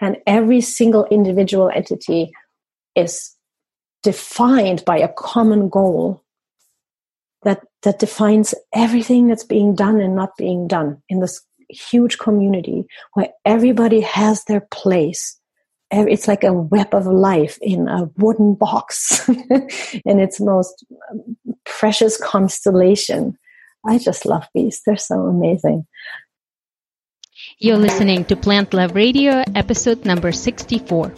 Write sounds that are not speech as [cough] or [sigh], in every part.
and every single individual entity is defined by a common goal that that defines everything that's being done and not being done in this huge community where everybody has their place. It's like a web of life in a wooden box [laughs] in its most um, precious constellation. I just love bees they're so amazing you're listening to plant love radio episode number 64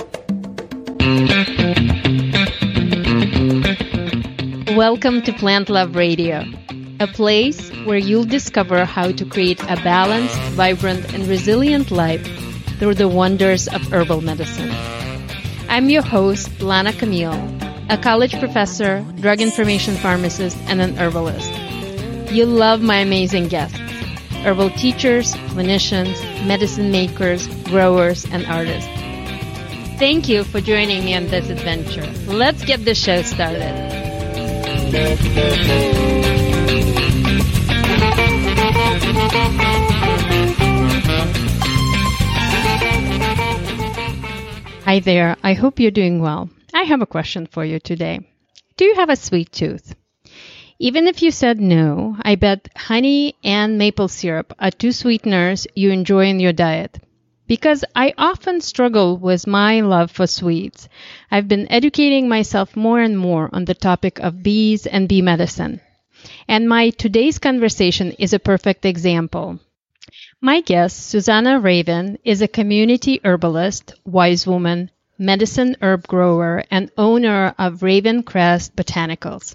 Welcome to Plant Love Radio, a place where you'll discover how to create a balanced, vibrant, and resilient life through the wonders of herbal medicine. I'm your host, Lana Camille, a college professor, drug information pharmacist, and an herbalist. You'll love my amazing guests herbal teachers, clinicians, medicine makers, growers, and artists. Thank you for joining me on this adventure. Let's get the show started. Hi there, I hope you're doing well. I have a question for you today. Do you have a sweet tooth? Even if you said no, I bet honey and maple syrup are two sweeteners you enjoy in your diet because I often struggle with my love for sweets. I've been educating myself more and more on the topic of bees and bee medicine. And my today's conversation is a perfect example. My guest, Susanna Raven, is a community herbalist, wise woman, medicine herb grower, and owner of Raven Crest Botanicals.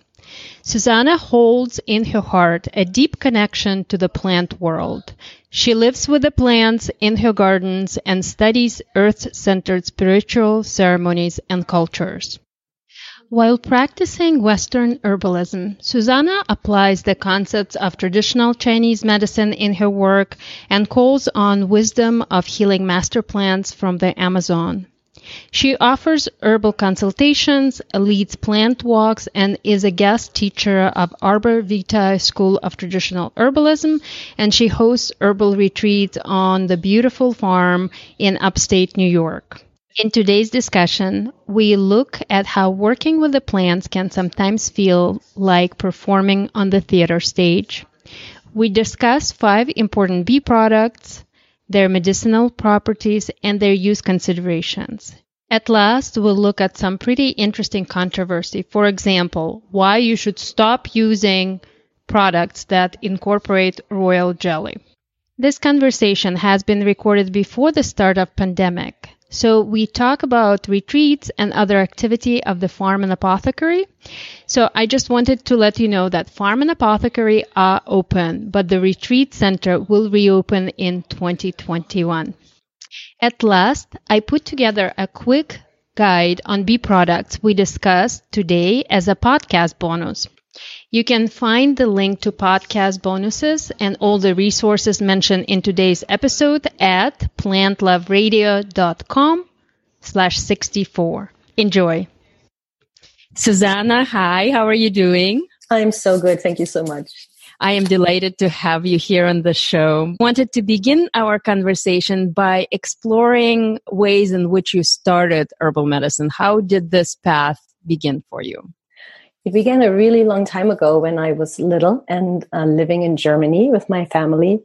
Susanna holds in her heart a deep connection to the plant world. She lives with the plants in her gardens and studies earth centered spiritual ceremonies and cultures. While practicing Western herbalism, Susanna applies the concepts of traditional Chinese medicine in her work and calls on wisdom of healing master plants from the Amazon. She offers herbal consultations, leads plant walks, and is a guest teacher of Arbor Vitae School of Traditional Herbalism, and she hosts herbal retreats on the beautiful farm in upstate New York. In today's discussion, we look at how working with the plants can sometimes feel like performing on the theater stage. We discuss five important bee products, their medicinal properties, and their use considerations. At last, we'll look at some pretty interesting controversy. For example, why you should stop using products that incorporate royal jelly. This conversation has been recorded before the start of pandemic. So we talk about retreats and other activity of the farm and apothecary. So I just wanted to let you know that farm and apothecary are open, but the retreat center will reopen in 2021. At last, I put together a quick guide on bee products we discussed today as a podcast bonus. You can find the link to podcast bonuses and all the resources mentioned in today's episode at plantloveradio.com slash 64. Enjoy. Susanna, hi, how are you doing? I'm so good. Thank you so much. I am delighted to have you here on the show. Wanted to begin our conversation by exploring ways in which you started herbal medicine. How did this path begin for you? It began a really long time ago when I was little and uh, living in Germany with my family.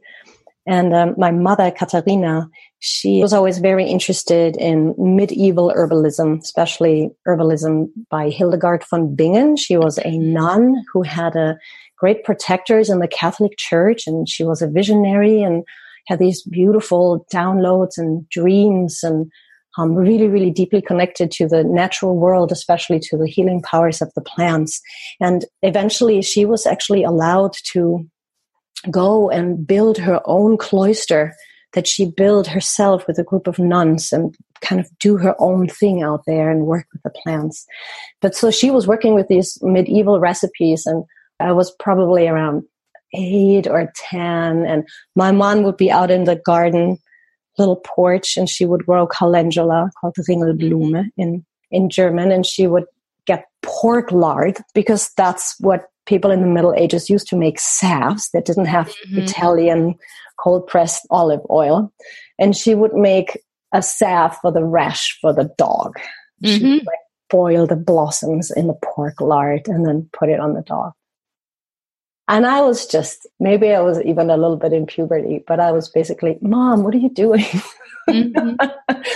And um, my mother, Katharina, she was always very interested in medieval herbalism, especially herbalism by Hildegard von Bingen. She was a nun who had a great protectors in the Catholic Church, and she was a visionary and had these beautiful downloads and dreams and um, really, really deeply connected to the natural world, especially to the healing powers of the plants. And eventually, she was actually allowed to go and build her own cloister that she built herself with a group of nuns and kind of do her own thing out there and work with the plants. But so she was working with these medieval recipes, and I was probably around eight or 10, and my mom would be out in the garden little porch and she would grow calendula called Ringelblume in, in German and she would get pork lard because that's what people in the Middle Ages used to make salves that didn't have mm-hmm. Italian cold pressed olive oil. And she would make a salve for the rash for the dog. Mm-hmm. like boil the blossoms in the pork lard and then put it on the dog. And I was just, maybe I was even a little bit in puberty, but I was basically, Mom, what are you doing? Mm-hmm.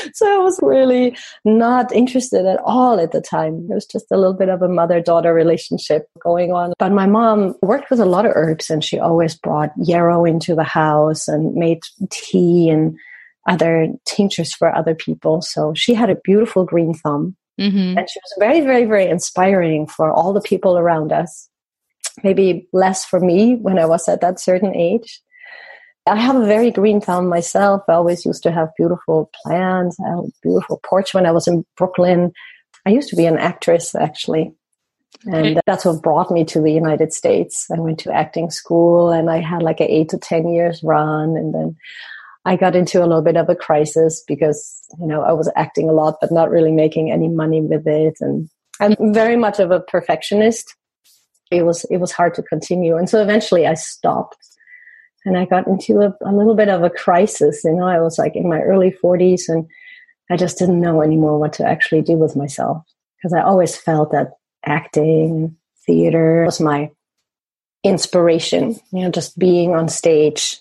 [laughs] so I was really not interested at all at the time. It was just a little bit of a mother daughter relationship going on. But my mom worked with a lot of herbs and she always brought yarrow into the house and made tea and other tinctures for other people. So she had a beautiful green thumb. Mm-hmm. And she was very, very, very inspiring for all the people around us maybe less for me when I was at that certain age. I have a very green thumb myself. I always used to have beautiful plants. I a beautiful porch when I was in Brooklyn. I used to be an actress actually. And that's what brought me to the United States. I went to acting school and I had like an eight to 10 years run. And then I got into a little bit of a crisis because, you know, I was acting a lot, but not really making any money with it. And I'm very much of a perfectionist it was it was hard to continue. And so eventually i stopped and i got into a, a, little bit of a crisis you know i was like in my early 40s and i just didn't know anymore what to actually do with myself because i always felt that acting theater was my inspiration you know just being on stage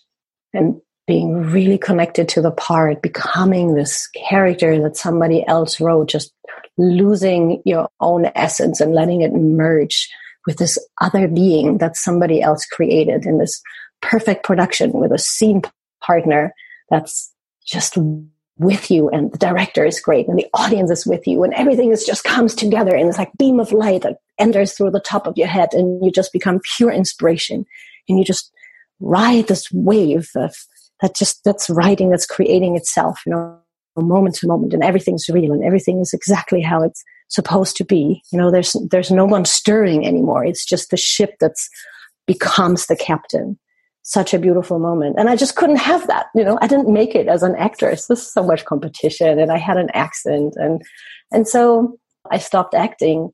and being really connected to the part becoming this character that somebody else wrote just losing your own essence and letting it merge with this other being that somebody else created in this perfect production with a scene partner that's just with you and the director is great and the audience is with you and everything is just comes together and it's like beam of light that enters through the top of your head and you just become pure inspiration. And you just ride this wave of that just that's writing that's creating itself you know moment to moment and everything's real and everything is exactly how it's supposed to be. You know, there's there's no one stirring anymore. It's just the ship that's becomes the captain. Such a beautiful moment. And I just couldn't have that. You know, I didn't make it as an actress. There's so much competition and I had an accent and and so I stopped acting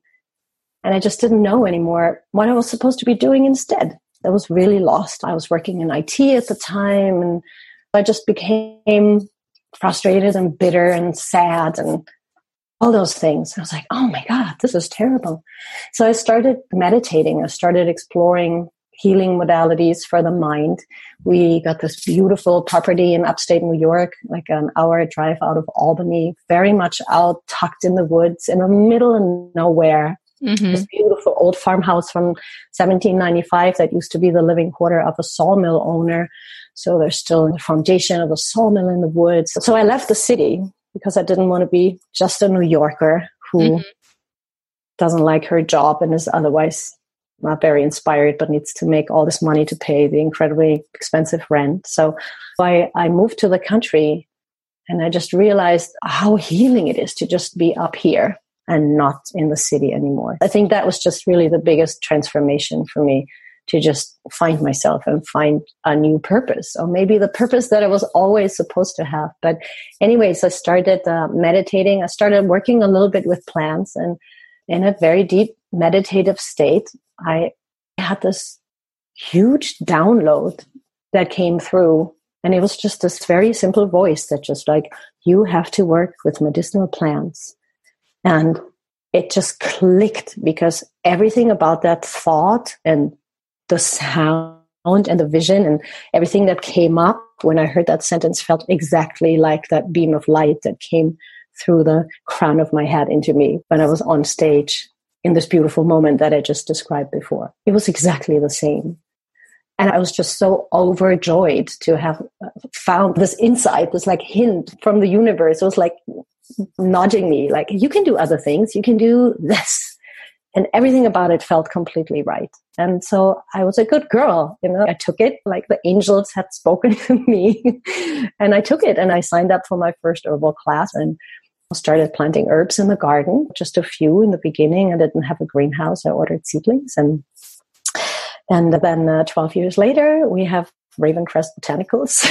and I just didn't know anymore what I was supposed to be doing instead. I was really lost. I was working in IT at the time and I just became frustrated and bitter and sad and all those things. I was like, oh my God, this is terrible. So I started meditating. I started exploring healing modalities for the mind. We got this beautiful property in upstate New York, like an hour drive out of Albany, very much out tucked in the woods in the middle of nowhere. Mm-hmm. This beautiful old farmhouse from 1795 that used to be the living quarter of a sawmill owner. So there's still the foundation of a sawmill in the woods. So I left the city because I didn't want to be just a New Yorker who mm-hmm. doesn't like her job and is otherwise not very inspired, but needs to make all this money to pay the incredibly expensive rent. So I, I moved to the country and I just realized how healing it is to just be up here and not in the city anymore. I think that was just really the biggest transformation for me to just find myself and find a new purpose or maybe the purpose that I was always supposed to have. But anyways, I started uh, meditating. I started working a little bit with plants and in a very deep meditative state, I had this huge download that came through. And it was just this very simple voice that just like, you have to work with medicinal plants. And it just clicked because everything about that thought and the sound and the vision and everything that came up when I heard that sentence felt exactly like that beam of light that came through the crown of my head into me when I was on stage in this beautiful moment that I just described before. It was exactly the same. And I was just so overjoyed to have found this insight, this like hint from the universe. It was like nudging me, like, you can do other things. You can do this and everything about it felt completely right. And so I was a good girl, you know, I took it like the angels had spoken [laughs] to me and I took it and I signed up for my first herbal class and started planting herbs in the garden, just a few in the beginning. I didn't have a greenhouse. I ordered seedlings and and then uh, 12 years later, we have Ravencrest Botanicals,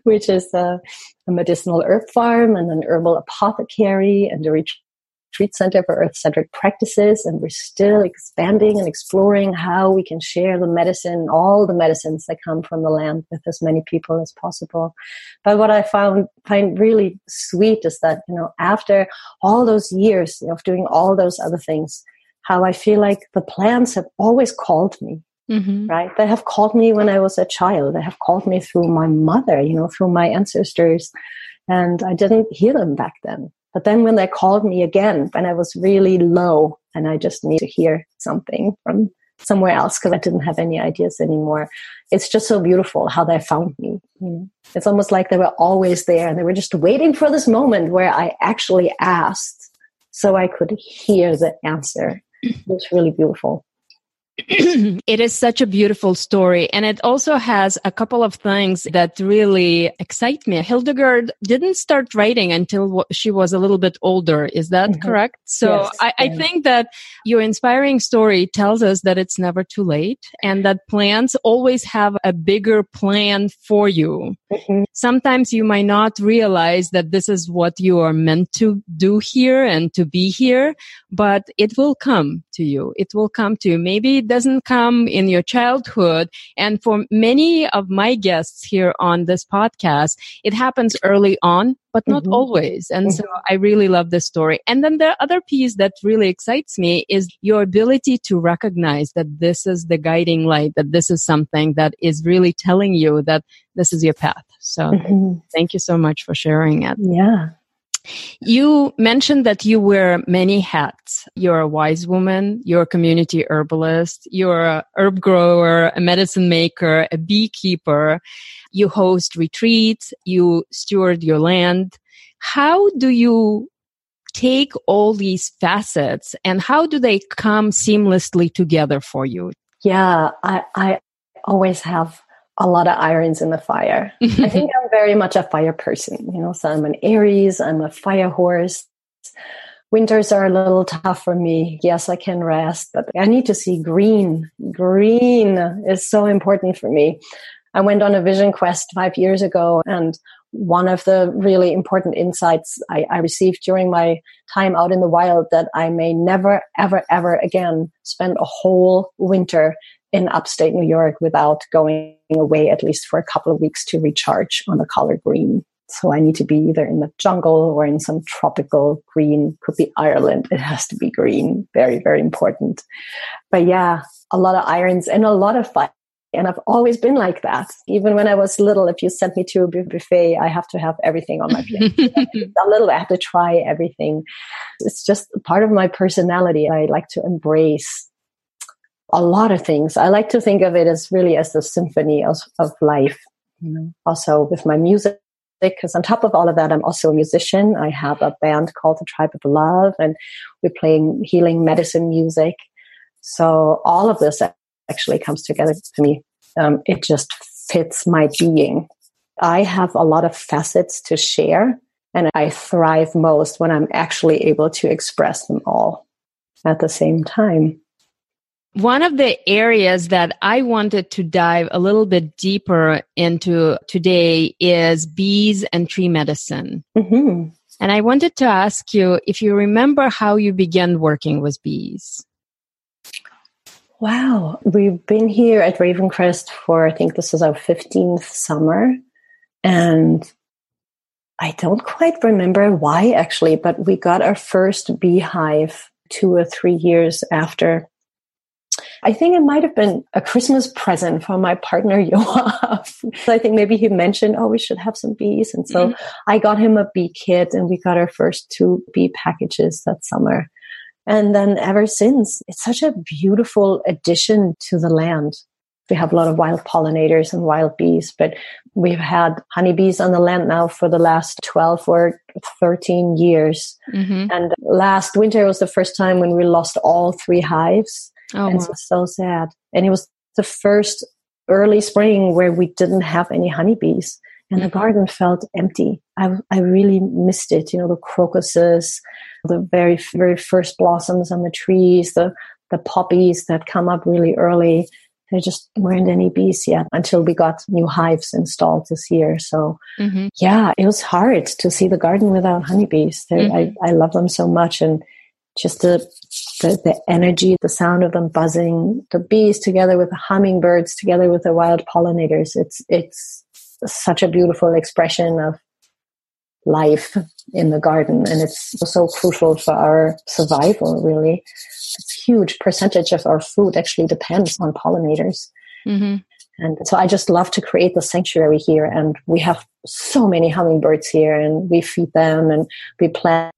[laughs] which is a, a, medicinal herb farm and an herbal apothecary and a retreat center for earth centered practices, and we're still expanding and exploring how we can share the medicine, all the medicines that come from the land with as many people as possible. But what I found find really sweet is that, you know, after all those years of doing all those other things, how I feel like the plants have always called me. Mm-hmm. Right? They have called me when I was a child. They have called me through my mother, you know, through my ancestors. And I didn't hear them back then. But then when they called me again, when I was really low and I just need to hear something from somewhere else because I didn't have any ideas anymore. It's just so beautiful how they found me. It's almost like they were always there and they were just waiting for this moment where I actually asked so I could hear the answer. It was really beautiful. [clears throat] it is such a beautiful story. And it also has a couple of things that really excite me. Hildegard didn't start writing until she was a little bit older. Is that mm-hmm. correct? So yes, I, I, think that your inspiring story tells us that it's never too late and that plans always have a bigger plan for you. Mm-hmm. Sometimes you might not realize that this is what you are meant to do here and to be here, but it will come to you. It will come to you. Maybe doesn't come in your childhood. And for many of my guests here on this podcast, it happens early on, but not mm-hmm. always. And mm-hmm. so I really love this story. And then the other piece that really excites me is your ability to recognize that this is the guiding light, that this is something that is really telling you that this is your path. So mm-hmm. thank you so much for sharing it. Yeah. You mentioned that you wear many hats. You're a wise woman, you're a community herbalist, you're a herb grower, a medicine maker, a beekeeper. You host retreats, you steward your land. How do you take all these facets and how do they come seamlessly together for you? Yeah, I, I always have a lot of irons in the fire. I think [laughs] I'm very much a fire person, you know, so I'm an Aries, I'm a fire horse. Winters are a little tough for me. Yes, I can rest, but I need to see green. Green is so important for me. I went on a vision quest five years ago and one of the really important insights I, I, received during my time out in the wild that I may never, ever, ever again spend a whole winter in upstate New York without going away at least for a couple of weeks to recharge on the color green. So I need to be either in the jungle or in some tropical green. Could be Ireland. It has to be green. Very, very important. But yeah, a lot of irons and a lot of fire. And I've always been like that. Even when I was little, if you sent me to a buffet, I have to have everything on my [laughs] plate. a little, I have to try everything. It's just part of my personality. I like to embrace a lot of things. I like to think of it as really as the symphony of, of life. You know, also with my music, because on top of all of that, I'm also a musician. I have a band called the Tribe of Love, and we're playing healing medicine music. So all of this actually comes together to me. Um, it just fits my being. I have a lot of facets to share, and I thrive most when I'm actually able to express them all at the same time. One of the areas that I wanted to dive a little bit deeper into today is bees and tree medicine. Mm-hmm. And I wanted to ask you if you remember how you began working with bees. Wow. We've been here at Ravencrest for, I think this is our 15th summer. And I don't quite remember why actually, but we got our first beehive two or three years after I think it might have been a Christmas present from my partner, [laughs] Yoav. I think maybe he mentioned, oh, we should have some bees. And so mm-hmm. I got him a bee kit and we got our first two bee packages that summer. And then ever since, it's such a beautiful addition to the land. We have a lot of wild pollinators and wild bees, but we've had honeybees on the land now for the last 12 or 13 years. Mm-hmm. And last winter was the first time when we lost all three hives. Oh, and wow. was so sad. And it was the first early spring where we didn't have any honeybees and the mm-hmm. garden felt empty. I, I really missed it. You know, the crocuses, the very, very first blossoms on the trees, the, the poppies that come up really early. There just weren't any bees yet until we got new hives installed this year. So mm-hmm. yeah, it was hard to see the garden without honeybees. Mm-hmm. I, I love them so much. And just the, the, the energy, the sound of them buzzing, the bees together with the hummingbirds, together with the wild pollinators. It's it's such a beautiful expression of life in the garden, and it's so crucial for our survival. Really, a huge percentage of our food actually depends on pollinators. Mm-hmm. And so I just love to create the sanctuary here. And we have so many hummingbirds here and we feed them and we plant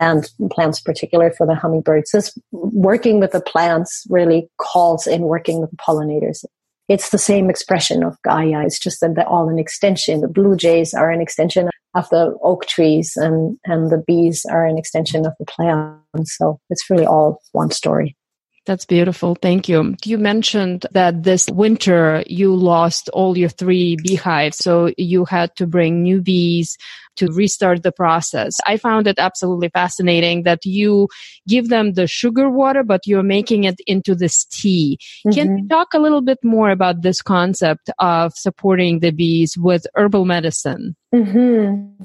plants particular for the hummingbirds. This working with the plants really calls in working with the pollinators. It's the same expression of Gaia. It's just that they're all an extension. The blue jays are an extension of the oak trees and, and the bees are an extension of the plants. So it's really all one story. That's beautiful. Thank you. You mentioned that this winter you lost all your three beehives. So you had to bring new bees to restart the process. I found it absolutely fascinating that you give them the sugar water, but you're making it into this tea. Mm-hmm. Can you talk a little bit more about this concept of supporting the bees with herbal medicine? Mm-hmm.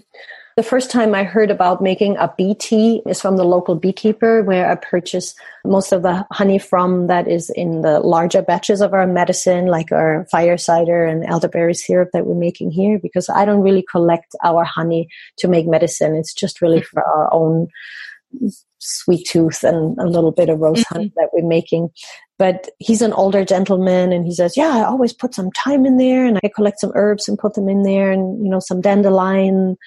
The first time I heard about making a bee tea is from the local beekeeper, where I purchase most of the honey from that is in the larger batches of our medicine, like our fire cider and elderberry syrup that we're making here, because I don't really collect our honey to make medicine. It's just really for our own sweet tooth and a little bit of rose honey mm-hmm. that we're making. But he's an older gentleman and he says, yeah, I always put some thyme in there and I collect some herbs and put them in there and, you know, some dandelion,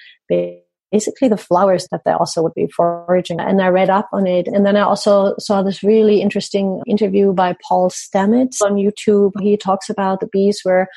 basically the flowers that they also would be foraging. And I read up on it. And then I also saw this really interesting interview by Paul Stamets on YouTube. He talks about the bees were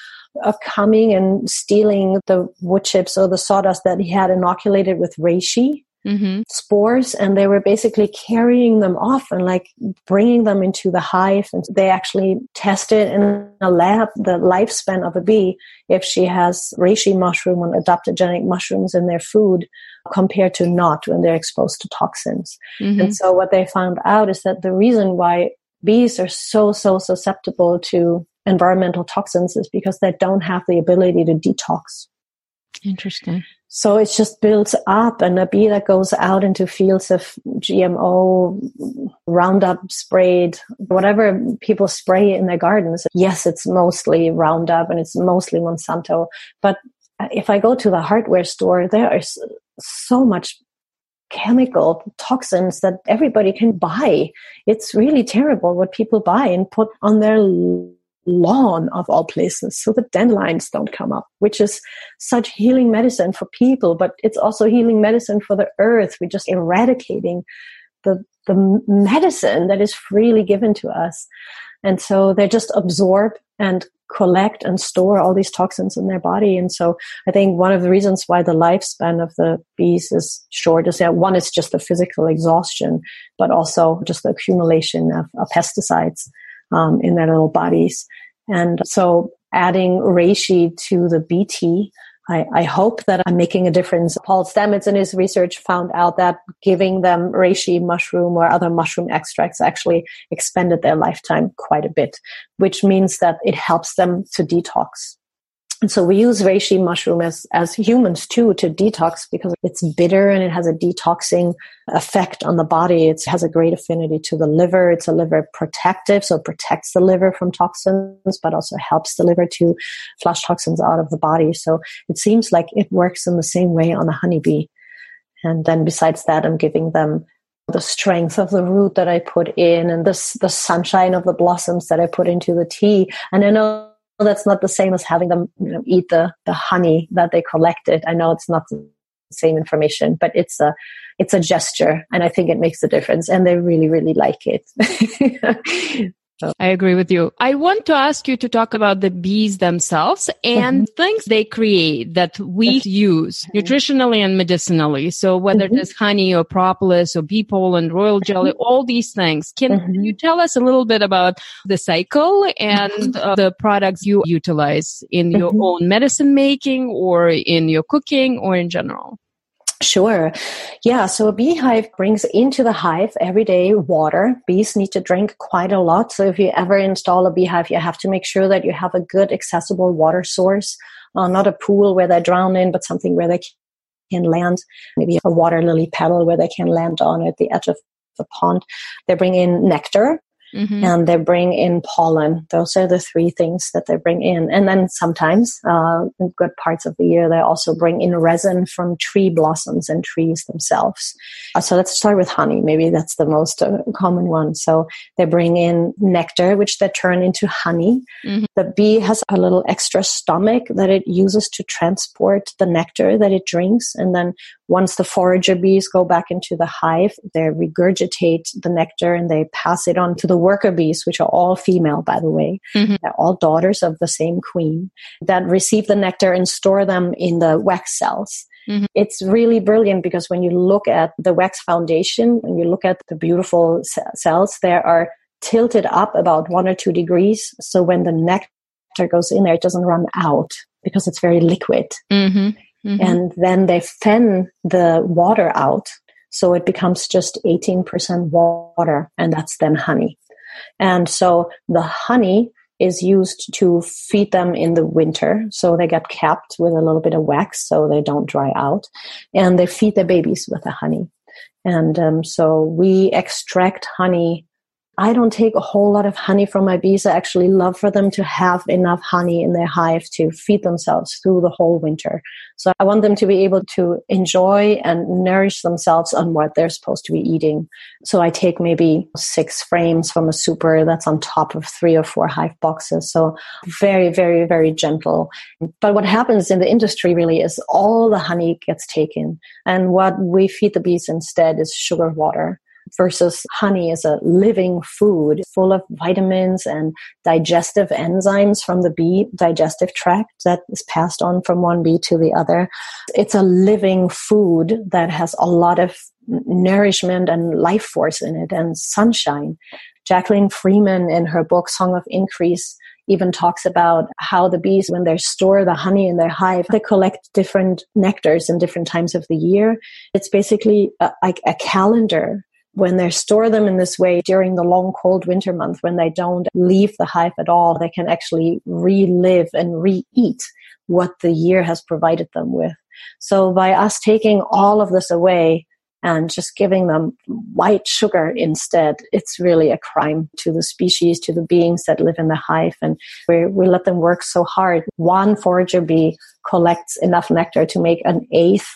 coming and stealing the wood chips or the sawdust that he had inoculated with reishi mm-hmm. spores and they were basically carrying them off and like bringing them into the hive and they actually tested in a lab the lifespan of a bee if she has reishi mushroom and adaptogenic mushrooms in their food compared to not when they're exposed to toxins mm-hmm. and so what they found out is that the reason why bees are so so susceptible to environmental toxins is because they don't have the ability to detox interesting so it just builds up, and a bee that goes out into fields of GMO, Roundup sprayed, whatever people spray in their gardens. Yes, it's mostly Roundup and it's mostly Monsanto. But if I go to the hardware store, there is so much chemical toxins that everybody can buy. It's really terrible what people buy and put on their lawn of all places so the dandelions don't come up which is such healing medicine for people but it's also healing medicine for the earth. We're just eradicating the the medicine that is freely given to us. And so they just absorb and collect and store all these toxins in their body. And so i think one of the reasons why the lifespan of the bees is short is that one is just the physical exhaustion but also just the accumulation of, of pesticides um, in their little bodies. And so adding reishi to the bee tea, I, I, hope that I'm making a difference. Paul Stamets in his research found out that giving them reishi mushroom or other mushroom extracts actually expanded their lifetime quite a bit, which means that it helps them to detox. And so we use reishi mushroom as, as humans too to detox because it's bitter and it has a detoxing effect on the body. It has a great affinity to the liver. It's a liver protective, so it protects the liver from toxins, but also helps the liver to flush toxins out of the body. So it seems like it works in the same way on a honeybee. And then besides that, I'm giving them the strength of the root that I put in and this, the sunshine of the blossoms that I put into the tea. And I know that's not the same as having them you know, eat the, the honey that they collected. I know it's not the same information, but it's a it's a gesture, and I think it makes a difference, and they really really like it. [laughs] I agree with you. I want to ask you to talk about the bees themselves and mm-hmm. things they create that we use nutritionally and medicinally. So whether mm-hmm. it is honey or propolis or bee pollen, royal jelly, mm-hmm. all these things. Can mm-hmm. you tell us a little bit about the cycle and mm-hmm. uh, the products you utilize in your mm-hmm. own medicine making or in your cooking or in general? Sure. Yeah. So a beehive brings into the hive every day water. Bees need to drink quite a lot. So if you ever install a beehive, you have to make sure that you have a good accessible water source, uh, not a pool where they drown in, but something where they can land. Maybe a water lily petal where they can land on at the edge of the pond. They bring in nectar, Mm-hmm. and they bring in pollen. Those are the three things that they bring in. And then sometimes, uh, in good parts of the year, they also bring in resin from tree blossoms and trees themselves. Uh, so let's start with honey. Maybe that's the most uh, common one. So they bring in nectar, which they turn into honey. Mm-hmm. The bee has a little extra stomach that it uses to transport the nectar that it drinks. And then once the forager bees go back into the hive, they regurgitate the nectar and they pass it on to the worker bees, which are all female, by the way. Mm-hmm. They're all daughters of the same queen that receive the nectar and store them in the wax cells. Mm-hmm. It's really brilliant because when you look at the wax foundation, when you look at the beautiful c- cells, there are tilted up about one or two degrees. So when the nectar goes in there, it doesn't run out because it's very liquid. Mm-hmm. Mm-hmm. And then they fan the water out. So it becomes just 18% water, and that's then honey. And so the honey is used to feed them in the winter. So they get capped with a little bit of wax so they don't dry out. And they feed their babies with the honey. And um, so we extract honey I don't take a whole lot of honey from my bees. I actually love for them to have enough honey in their hive to feed themselves through the whole winter. So I want them to be able to enjoy and nourish themselves on what they're supposed to be eating. So I take maybe six frames from a super that's on top of three or four hive boxes. So very, very, very gentle. But what happens in the industry really is all the honey gets taken. And what we feed the bees instead is sugar water versus honey is a living food full of vitamins and digestive enzymes from the bee digestive tract that is passed on from one bee to the other. It's a living food that has a lot of nourishment and life force in it and sunshine. Jacqueline Freeman in her book Song of Increase even talks about how the bees, when they store the honey in their hive, they collect different nectars in different times of the year. It's basically a, like a calendar when they store them in this way during the long cold winter month when they don't leave the hive at all they can actually relive and re-eat what the year has provided them with. So by us taking all of this away and just giving them white sugar instead it's really a crime to the species to the beings that live in the hive. And we, we let them work so hard. One forager bee collects enough nectar to make an eighth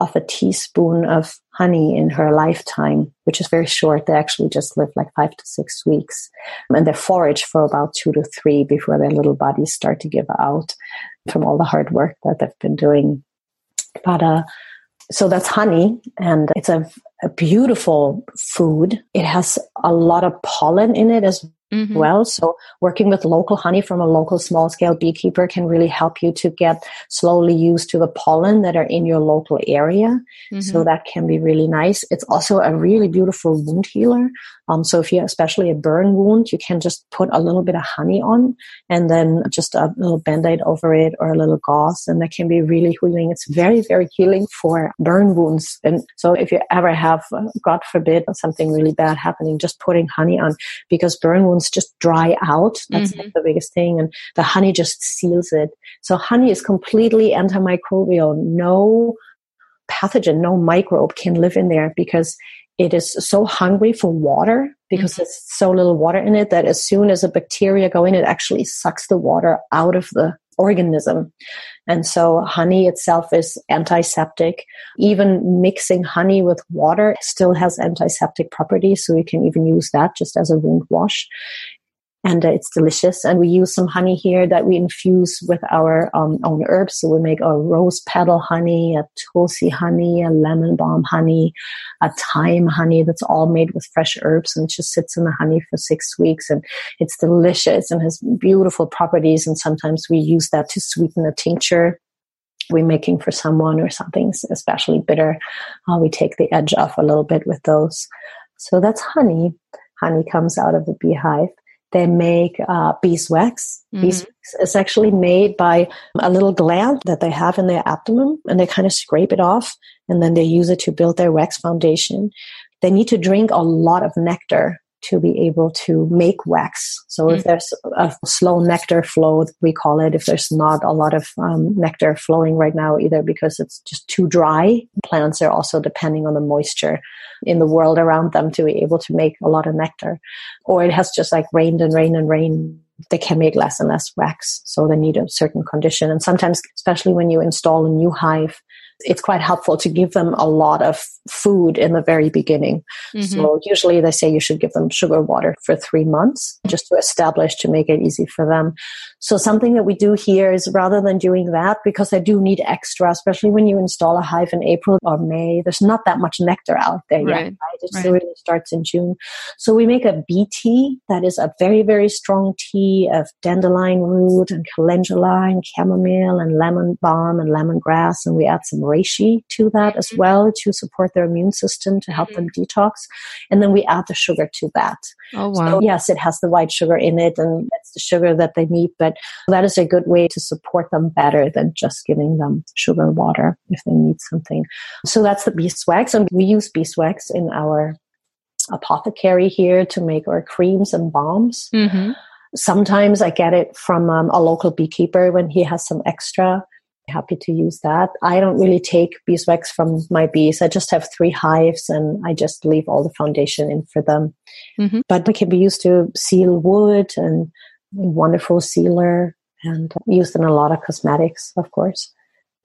of a teaspoon of honey in her lifetime, which is very short. They actually just live like five to six weeks. And they forage for about two to three before their little bodies start to give out from all the hard work that they've been doing. But, uh, so that's honey and it's a, a beautiful food. It has a lot of pollen in it as Mm-hmm. well. So working with local honey from a local small scale beekeeper can really help you to get slowly used to the pollen that are in your local area. Mm-hmm. So that can be really nice. It's also a really beautiful wound healer. Um, so if you especially a burn wound, you can just put a little bit of honey on and then just a little band-aid over it or a little gauze and that can be really healing. It's very, very healing for burn wounds. And so if you ever have, God forbid, something really bad happening, just putting honey on because burn wounds just dry out. That's mm-hmm. the biggest thing. And the honey just seals it. So honey is completely antimicrobial. No pathogen, no microbe can live in there because it is so hungry for water because mm-hmm. there's so little water in it that as soon as a bacteria go in, it actually sucks the water out of the organism. And so honey itself is antiseptic. Even mixing honey with water still has antiseptic properties. So you can even use that just as a wound wash and uh, it's delicious. And we use some honey here that we infuse with our um, own herbs. So we make a rose petal honey, a tulsi honey, a lemon balm honey, a thyme honey that's all made with fresh herbs and it just sits in the honey for six weeks. And it's delicious and has beautiful properties. And sometimes we use that to sweeten a tincture we're making for someone or something especially bitter. Uh, we take the edge off a little bit with those. So that's honey. Honey comes out of the beehive they make uh, beeswax. Mm-hmm. Beeswax is actually made by a little gland that they have in their abdomen, and they kind of scrape it off, and then they use it to build their wax foundation. They need to drink a lot of nectar to be able to make wax. So mm. if there's a slow nectar flow, we call it, if there's not a lot of um, nectar flowing right now, either because it's just too dry, plants are also depending on the moisture in the world around them to be able to make a lot of nectar. Or it has just like rained and rained and rained they can make less and less wax. So they need a certain condition. And sometimes, especially when you install a new hive, it's quite helpful to give them a lot of food in the very beginning. Mm-hmm. So usually they say you should give them sugar water for three months just to establish to make it easy for them. So something that we do here is rather than doing that, because they do need extra, especially when you install a hive in April or May, there's not that much nectar out there right. yet. Right? It right. really starts in June. So we make a bee tea that is a very, very strong tea of dandelion root and calendula and chamomile and lemon balm and lemongrass. And we add some reishi to that as mm-hmm. well to support their immune system to help them mm-hmm. detox. And then we add the sugar to that. Oh, wow. So yes, it has the white sugar in it and that's the sugar that they need, but that is a good way to support them better than just giving them sugar water if they need something. So that's the beeswax and we use beeswax in our apothecary here to make our creams and balms. Mm-hmm. Sometimes I get it from um, a local beekeeper when he has some extra happy to use that. I don't really take beeswax from my bees. I just have three hives and I just leave all the foundation in for them. Mm-hmm. But it can be used to seal wood and wonderful sealer and used in a lot of cosmetics, of course.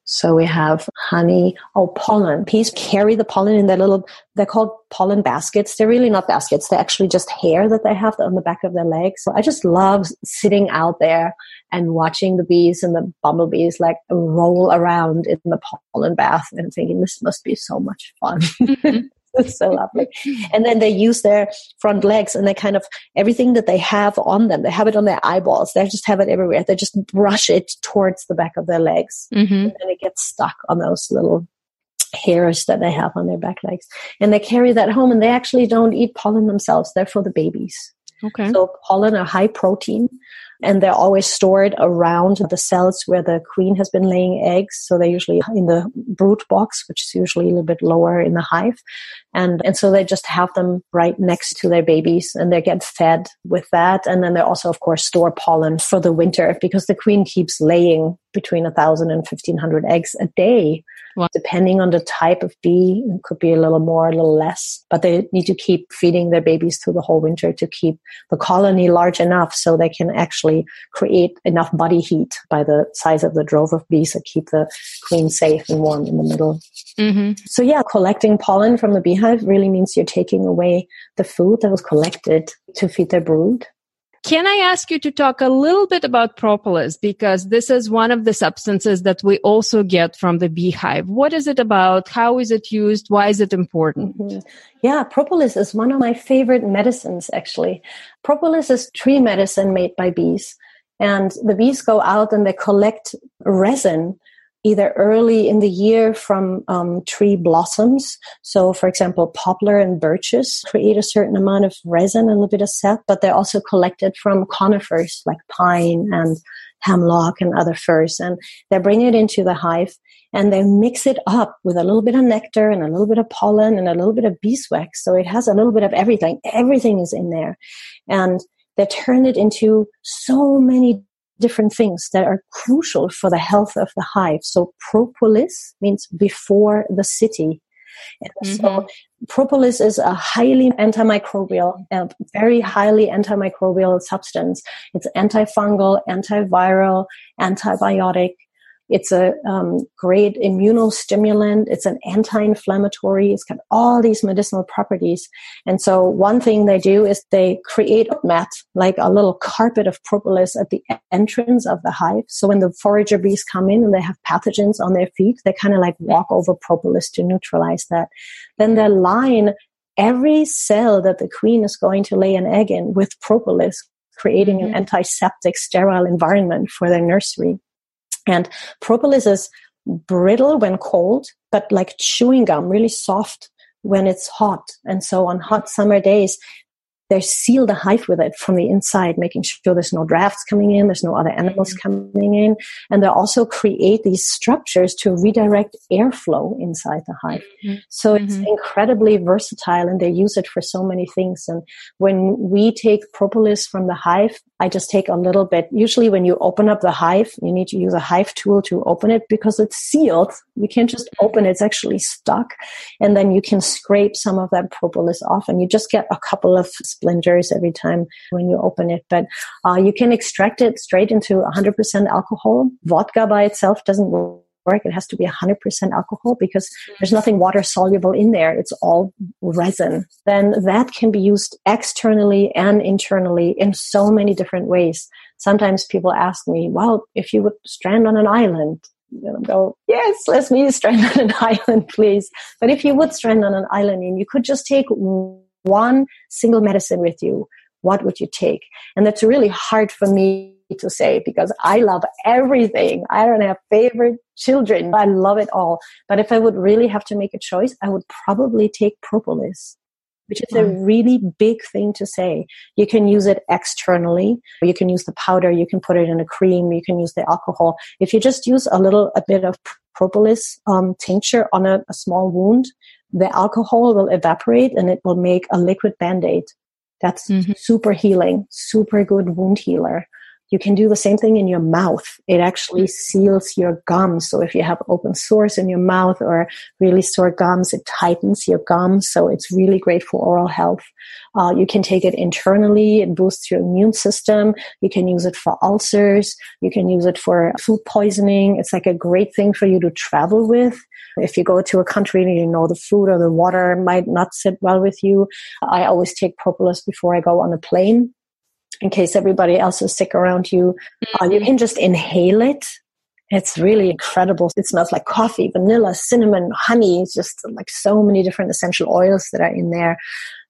So we have honey, oh, pollen. Bees carry the pollen in their little, they're called pollen baskets. They're really not baskets. They're actually just hair that they have on the back of their legs. So I just love sitting out there and watching the bees and the bumblebees like roll around in the pollen bath and thinking this must be so much fun. [laughs] [laughs] It's [laughs] so lovely. And then they use their front legs and they kind of everything that they have on them, they have it on their eyeballs. They just have it everywhere. They just brush it towards the back of their legs. Mm-hmm. And then it gets stuck on those little hairs that they have on their back legs. And they carry that home and they actually don't eat pollen themselves. They're for the babies. Okay. So pollen are high protein and they're always stored around the cells where the queen has been laying eggs. So they're usually in the brood box, which is usually a little bit lower in the hive. And, and so they just have them right next to their babies and they get fed with that. And then they also, of course, store pollen for the winter because the queen keeps laying between a thousand and fifteen hundred eggs a day. Wow. Depending on the type of bee, it could be a little more, a little less, but they need to keep feeding their babies through the whole winter to keep the colony large enough so they can actually create enough body heat by the size of the drove of bees that keep the queen safe and warm in the middle. Mm-hmm. So yeah, collecting pollen from the beehive really means you're taking away the food that was collected to feed their brood. Can I ask you to talk a little bit about propolis? Because this is one of the substances that we also get from the beehive. What is it about? How is it used? Why is it important? Mm-hmm. Yeah, propolis is one of my favorite medicines, actually. Propolis is tree medicine made by bees. And the bees go out and they collect resin either early in the year from um, tree blossoms. So, for example, poplar and birches create a certain amount of resin, and a little bit of sap, but they're also collected from conifers like pine and hemlock and other firs. And they bring it into the hive and they mix it up with a little bit of nectar and a little bit of pollen and a little bit of beeswax. So it has a little bit of everything. Everything is in there. And they turn it into so many different things that are crucial for the health of the hive. So propolis means before the city. Mm-hmm. So propolis is a highly antimicrobial, a very highly antimicrobial substance. It's antifungal, antiviral, antibiotic, it's a um, great immunostimulant. It's an anti-inflammatory. It's got all these medicinal properties. And so one thing they do is they create a mat, like a little carpet of propolis at the entrance of the hive. So when the forager bees come in and they have pathogens on their feet, they kind of like walk over propolis to neutralize that. Then they line every cell that the queen is going to lay an egg in with propolis, creating an mm-hmm. antiseptic, sterile environment for their nursery. And propolis is brittle when cold, but like chewing gum, really soft when it's hot. And so on hot summer days, they seal the hive with it from the inside, making sure there's no drafts coming in, there's no other animals mm-hmm. coming in. And they also create these structures to redirect airflow inside the hive. Mm-hmm. So it's mm-hmm. incredibly versatile and they use it for so many things. And when we take propolis from the hive, I just take a little bit. Usually when you open up the hive, you need to use a hive tool to open it because it's sealed. You can't just open it. It's actually stuck. And then you can scrape some of that propolis off and you just get a couple of splinters every time when you open it. But uh, you can extract it straight into 100% alcohol. Vodka by itself doesn't work. It has to be 100% alcohol because there's nothing water soluble in there. It's all resin. Then that can be used externally and internally in so many different ways. Sometimes people ask me, well, if you would strand on an island, and go, yes, let me strand on an [laughs] island, please. But if you would strand on an island and you could just take one single medicine with you, what would you take? And that's really hard for me to say because I love everything. I don't have favorite children. I love it all. But if I would really have to make a choice, I would probably take propolis which is a really big thing to say. You can use it externally. You can use the powder. You can put it in a cream. You can use the alcohol. If you just use a little, a bit of propolis um, tincture on a, a small wound, the alcohol will evaporate and it will make a liquid band-aid. That's mm-hmm. super healing, super good wound healer. You can do the same thing in your mouth. It actually mm-hmm. seals your gums. So if you have open sores in your mouth or really sore gums, it tightens your gums. So it's really great for oral health. Uh, you can take it internally. It boosts your immune system. You can use it for ulcers. You can use it for food poisoning. It's like a great thing for you to travel with. If you go to a country and you know the food or the water might not sit well with you, I always take propolis before I go on a plane in case everybody else is sick around you. Mm-hmm. Uh, you can just inhale it. It's really incredible. It smells like coffee, vanilla, cinnamon, honey. It's just like so many different essential oils that are in there.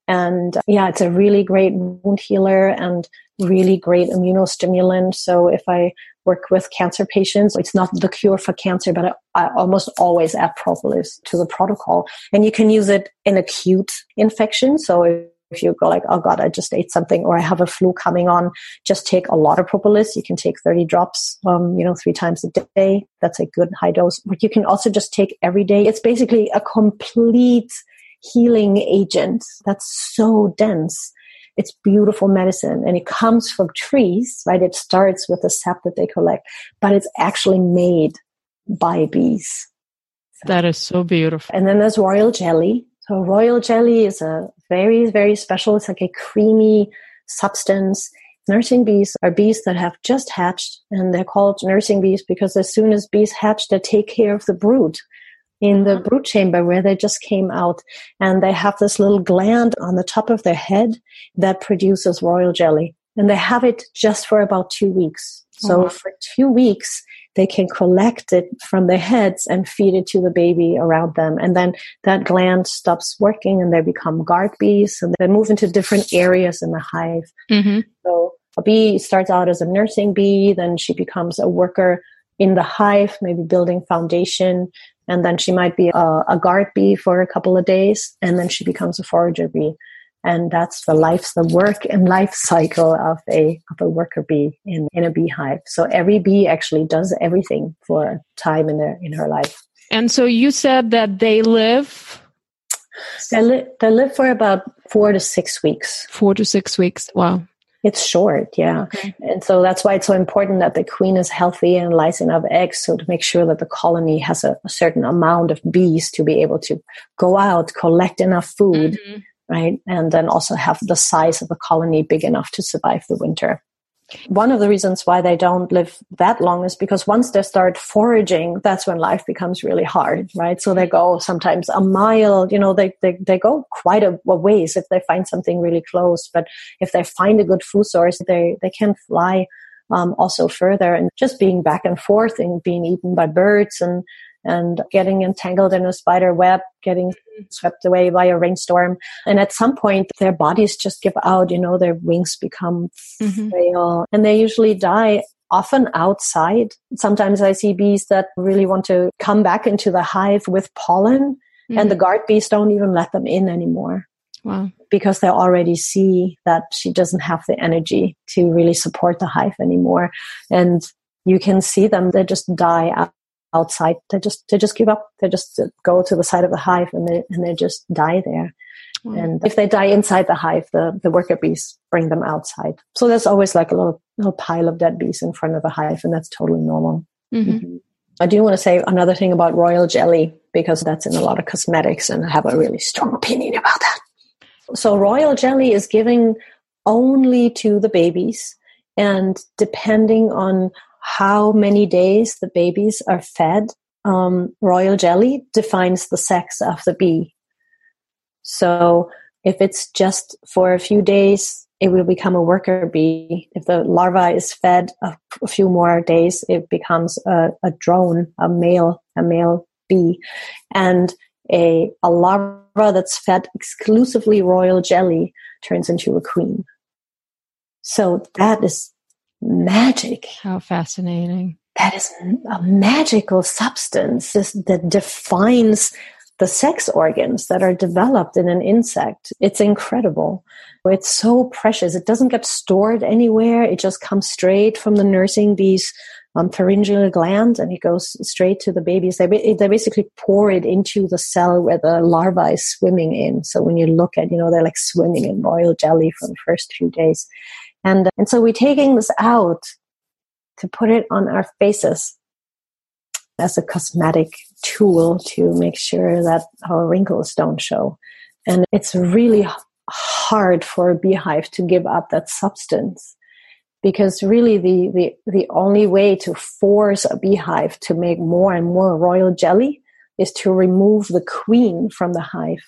And uh, yeah, it's a really great wound healer and really great immunostimulant. So if I work with cancer patients, it's not the cure for cancer, but I, I almost always add propolis to the protocol. And you can use it in acute infection. So if you go like, oh God, I just ate something or I have a flu coming on, just take a lot of propolis. You can take 30 drops, um, you know, three times a day. That's a good high dose. But you can also just take every day. It's basically a complete healing agent that's so dense. It's beautiful medicine and it comes from trees, right? It starts with the sap that they collect, but it's actually made by bees. That is so beautiful. And then there's royal jelly. So royal jelly is a very, very special. It's like a creamy substance. Nursing bees are bees that have just hatched, and they're called nursing bees because as soon as bees hatch, they take care of the brood in the mm-hmm. brood chamber where they just came out. And they have this little gland on the top of their head that produces royal jelly. And they have it just for about two weeks. So oh, for two weeks, they can collect it from their heads and feed it to the baby around them. And then that gland stops working and they become guard bees and they move into different areas in the hive. Mm-hmm. So a bee starts out as a nursing bee, then she becomes a worker in the hive, maybe building foundation. And then she might be a, a guard bee for a couple of days and then she becomes a forager bee and that's the life, the work and life cycle of a of a worker bee in in a beehive. So every bee actually does everything for time in their in her life. And so you said that they live. They, li- they live for about four to six weeks. Four to six weeks. Wow. It's short, yeah. Okay. And so that's why it's so important that the queen is healthy and lays enough eggs so to make sure that the colony has a, a certain amount of bees to be able to go out, collect enough food, mm-hmm right? And then also have the size of a colony big enough to survive the winter. One of the reasons why they don't live that long is because once they start foraging, that's when life becomes really hard, right? So they go sometimes a mile, you know, they, they, they go quite a, a ways if they find something really close. But if they find a good food source, they, they can fly um, also further and just being back and forth and being eaten by birds and and getting entangled in a spider web, getting swept away by a rainstorm. And at some point, their bodies just give out, you know, their wings become mm-hmm. frail and they usually die often outside. Sometimes I see bees that really want to come back into the hive with pollen mm-hmm. and the guard bees don't even let them in anymore. Wow. Because they already see that she doesn't have the energy to really support the hive anymore. And you can see them, they just die out outside. They just they just give up. They just go to the side of the hive and they and they just die there. And if they die inside the hive, the, the worker bees bring them outside. So there's always like a little little pile of dead bees in front of the hive, and that's totally normal. Mm-hmm. Mm-hmm. I do want to say another thing about royal jelly because that's in a lot of cosmetics, and I have a really strong opinion about that. So royal jelly is giving only to the babies, and depending on how many days the babies are fed, um, royal jelly defines the sex of the bee. So if it's just for a few days, it will become a worker bee. If the larva is fed a, a few more days, it becomes a, a, drone, a male, a male bee. And a, a larva that's fed exclusively royal jelly turns into a queen. So that is magic. How fascinating. That is a magical substance that defines the sex organs that are developed in an insect. It's incredible. It's so precious. It doesn't get stored anywhere. It just comes straight from the nursing bee's um, pharyngeal gland and it goes straight to the babies. They, they basically pour it into the cell where the larva is swimming in. So when you look at, you know, they're like swimming in royal jelly for the first few days. And, uh, and so we're taking this out to put it on our faces as a cosmetic tool to make sure that our wrinkles don't show. And it's really hard for a beehive to give up that substance because really the, the, the only way to force a beehive to make more and more royal jelly is to remove the queen from the hive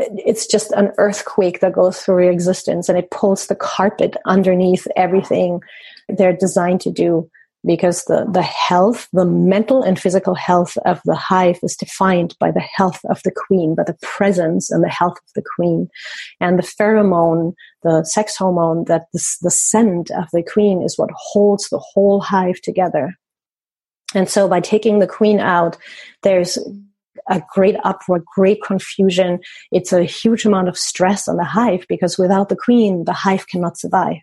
it's just an earthquake that goes through your existence and it pulls the carpet underneath everything they're designed to do because the, the health, the mental and physical health of the hive is defined by the health of the queen, by the presence and the health of the queen. And the pheromone, the sex hormone, that the, the scent of the queen is what holds the whole hive together. And so by taking the queen out, there's a great uproar, great confusion. It's a huge amount of stress on the hive because without the queen, the hive cannot survive.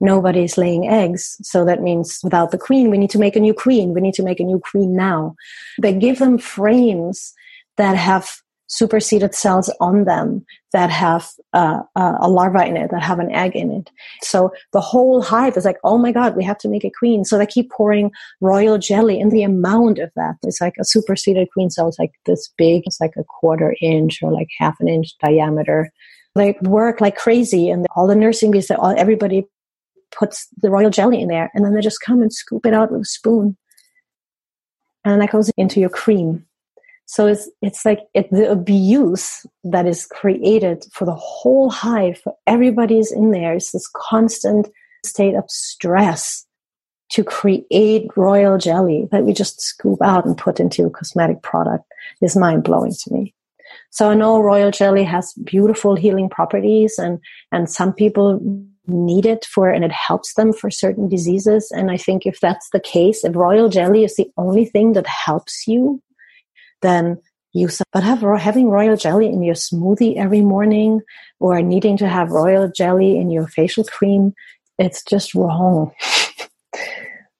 Nobody is laying eggs. So that means without the queen, we need to make a new queen. We need to make a new queen now. They give them frames that have superseded cells on them that have uh, uh, a larva in it, that have an egg in it. So the whole hive is like, oh my God, we have to make a queen. So they keep pouring royal jelly and the amount of that is like a superseded queen cell is like this big. It's like a quarter inch or like half an inch diameter. They work like crazy and all the nursing bees, all, everybody puts the royal jelly in there and then they just come and scoop it out with a spoon. And that goes into your cream so it's it's like it, the abuse that is created for the whole hive, for everybody's in there. It's this constant state of stress to create royal jelly that we just scoop out and put into a cosmetic product is mind blowing to me. So I know royal jelly has beautiful healing properties and, and some people need it for, and it helps them for certain diseases. And I think if that's the case, if royal jelly is the only thing that helps you then use but have having royal jelly in your smoothie every morning or needing to have royal jelly in your facial cream it's just wrong [laughs]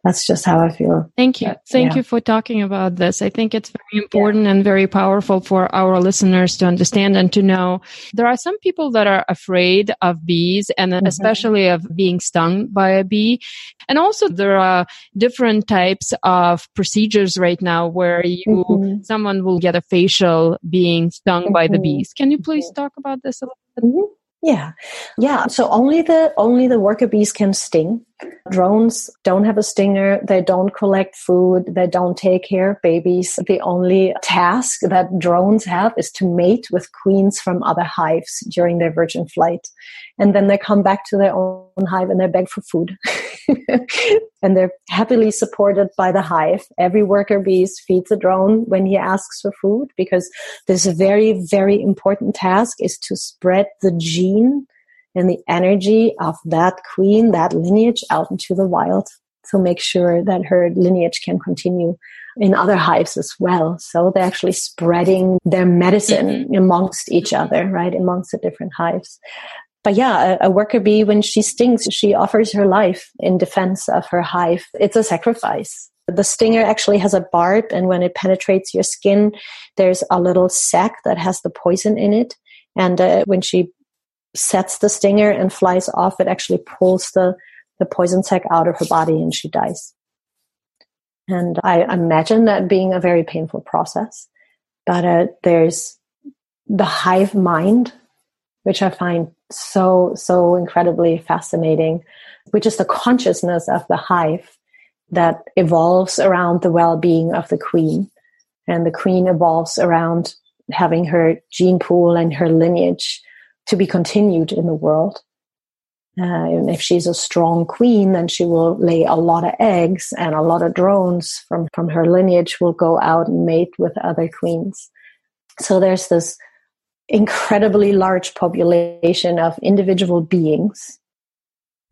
that's just how I feel. Thank you. But, Thank yeah. you for talking about this. I think it's very important yeah. and very powerful for our listeners to understand and to know. There are some people that are afraid of bees and mm-hmm. especially of being stung by a bee. And also there are different types of procedures right now where you, mm-hmm. someone will get a facial being stung mm-hmm. by the mm-hmm. bees. Can you please mm-hmm. talk about this a little bit? Mm-hmm. Yeah. Yeah. So only the only the worker bees can sting. Drones don't have a stinger. They don't collect food. They don't take care of babies. The only task that drones have is to mate with queens from other hives during their virgin flight. And then they come back to their own hive and they beg for food. [laughs] and they're happily supported by the hive. Every worker bee feeds a drone when he asks for food because this very, very important task is to spread the gene and the energy of that queen, that lineage out into the wild. to make sure that her lineage can continue in other hives as well. So they're actually spreading their medicine mm-hmm. amongst each other, right? Amongst the different hives. But yeah, a, a, worker bee, when she stings, she offers her life in defense of her hive. It's a sacrifice. The stinger actually has a barb, and when it penetrates your skin, there's a little sac that has the poison in it. And uh, when she sets the stinger and flies off, it actually pulls the, the poison sac out of her body and she dies. And I imagine that being a very painful process. But uh, there's the hive mind, which I find so, so incredibly fascinating, which is the consciousness of the hive that evolves around the well being of the queen. And the queen evolves around having her gene pool and her lineage to be continued in the world. Uh, and if she's a strong queen, then she will lay a lot of eggs, and a lot of drones from, from her lineage will go out and mate with other queens. So there's this incredibly large population of individual beings.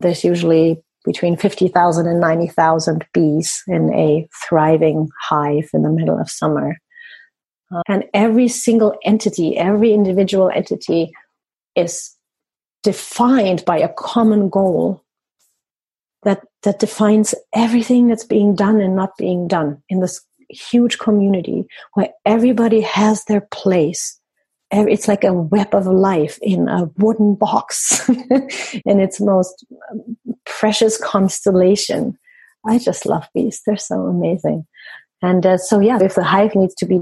There's usually between 50,000 and 90,000 bees in a thriving hive in the middle of summer. Uh, and every single entity, every individual entity is defined by a common goal that that defines everything that's being done and not being done in this huge community where everybody has their place. It's like a web of life in a wooden box [laughs] in its most precious constellation. I just love bees they're so amazing. And uh, so yeah if the hive needs to be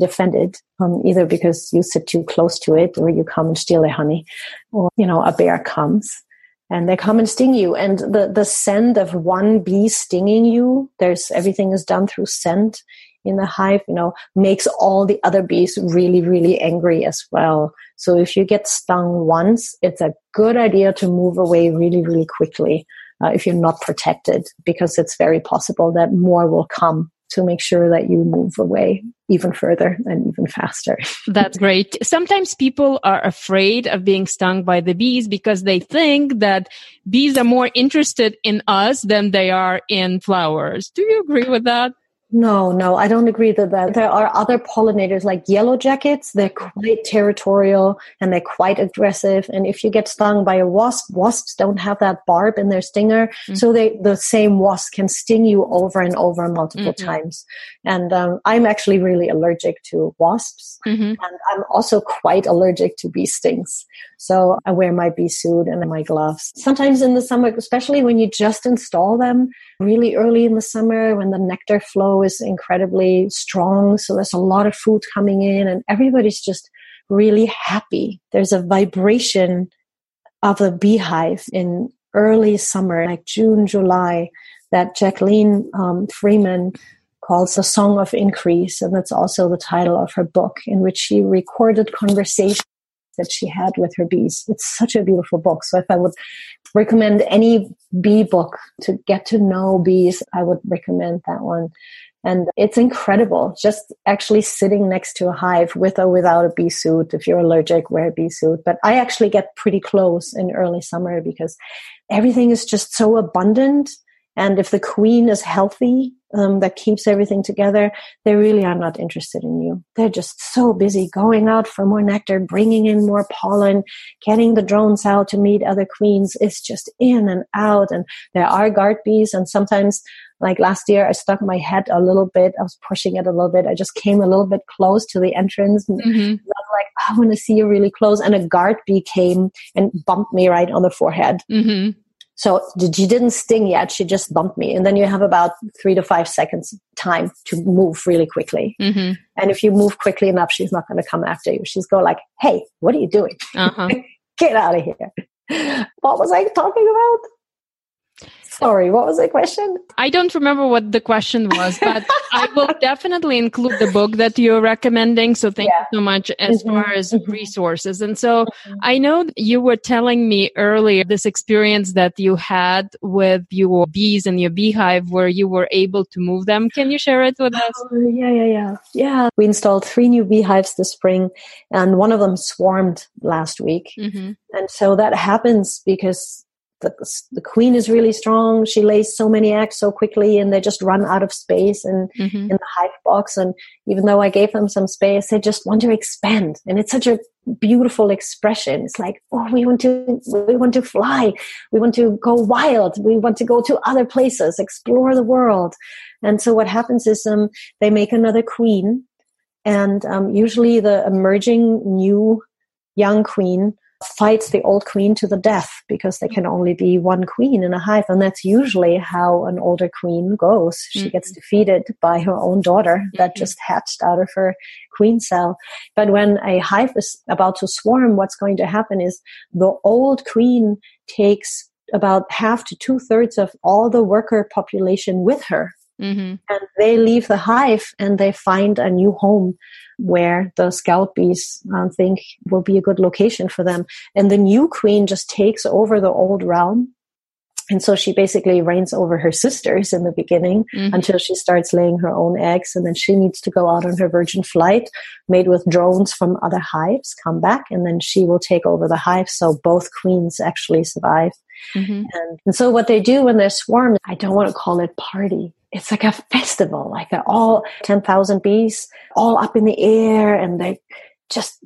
defended, um, either because you sit too close to it or you come and steal their honey, or, you know, a bear comes and they come and sting you. And the, the scent of one bee stinging you, there's everything is done through scent in the hive, you know, makes all the other bees really, really angry as well. So if you get stung once, it's a good idea to move away really, really quickly. Uh, if you're not protected, because it's very possible that more will come to make sure that you move away even further and even faster. [laughs] That's great. Sometimes people are afraid of being stung by the bees because they think that bees are more interested in us than they are in flowers. Do you agree with that? No, no, I don't agree that, that there are other pollinators like yellow jackets. They're quite territorial and they're quite aggressive. And if you get stung by a wasp, wasps don't have that barb in their stinger, mm-hmm. so they the same wasp can sting you over and over multiple mm-hmm. times. And um, I'm actually really allergic to wasps, mm-hmm. and I'm also quite allergic to bee stings. So I wear my bee suit and my gloves. Sometimes in the summer, especially when you just install them really early in the summer when the nectar flow is incredibly strong. So there's a lot of food coming in and everybody's just really happy. There's a vibration of a beehive in early summer, like June, July, that Jacqueline um, Freeman calls The Song of Increase. And that's also the title of her book, in which she recorded conversations that she had with her bees. It's such a beautiful book. So if I would recommend any bee book to get to know bees, I would recommend that one. And it's incredible just actually sitting next to a hive with or without a bee suit. If you're allergic, wear a bee suit. But I actually get pretty close in early summer because everything is just so abundant and if the queen is healthy, um, that keeps everything together, they really are not interested in you. They're just so busy going out for more nectar, bringing in more pollen, getting the drones out to meet other queens. It's just in and out. And there are guard bees. And sometimes, like last year, I stuck my head a little bit. I was pushing it a little bit. I just came a little bit close to the entrance. Mm-hmm. I'm like, I want to see you really close. And a guard bee came and bumped me right on the forehead. Mm-hmm so she didn't sting yet. She just bumped me. And then you have about three to five seconds time to move really quickly. Mm-hmm. And if you move quickly enough, she's not going to come after you. She's go like, Hey, what are you doing? Uh-huh. [laughs] Get out of here. What was I talking about? Sorry, what was the question? I don't remember what the question was, but I will [laughs] definitely include the book that you're recommending. So thank yeah. you so much as mm-hmm. far as mm-hmm. resources. And so mm-hmm. I know you were telling me earlier this experience that you had with your bees and your beehive where you were able to move them. Can you share it with us? Oh, yeah, yeah, yeah. Yeah. We installed three new beehives this spring and one of them swarmed last week. Mm-hmm. And so that happens because the, the queen is really strong. She lays so many eggs so quickly and they just run out of space and mm-hmm. in the hive box. And even though I gave them some space, they just want to expand. And it's such a beautiful expression. It's like, oh, we want to, we want to fly. We want to go wild. We want to go to other places, explore the world. And so what happens is, um, they make another queen and, um, usually the emerging new young queen fights the old queen to the death because there can only be one queen in a hive. And that's usually how an older queen goes. She mm-hmm. gets defeated by her own daughter that mm-hmm. just hatched out of her queen cell. But when a hive is about to swarm, what's going to happen is the old queen takes about half to two thirds of all the worker population with her. Mm-hmm. And they leave the hive and they find a new home where the scout bees uh, think will be a good location for them. And the new queen just takes over the old realm. And so she basically reigns over her sisters in the beginning mm-hmm. until she starts laying her own eggs. And then she needs to go out on her virgin flight made with drones from other hives, come back, and then she will take over the hive. So both queens actually survive. Mm-hmm. And, and so what they do when they swarm, I don't want to call it party it's like a festival, like all 10,000 bees all up in the air and they just,